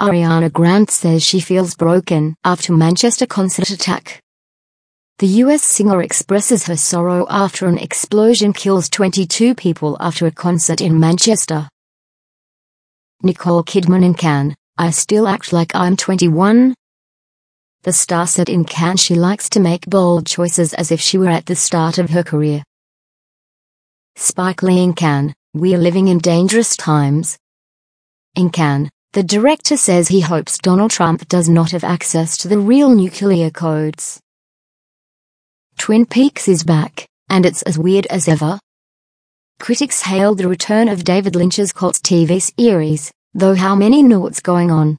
Ariana Grande says she feels broken after Manchester concert attack. The US singer expresses her sorrow after an explosion kills 22 people after a concert in Manchester. Nicole Kidman in Cannes, I still act like I'm 21. The star said in Cannes she likes to make bold choices as if she were at the start of her career. Spike Lee in Cannes, we're living in dangerous times. In Cannes, the director says he hopes Donald Trump does not have access to the real nuclear codes. Twin Peaks is back, and it's as weird as ever. Critics hailed the return of David Lynch's cult TV series, though how many know what's going on?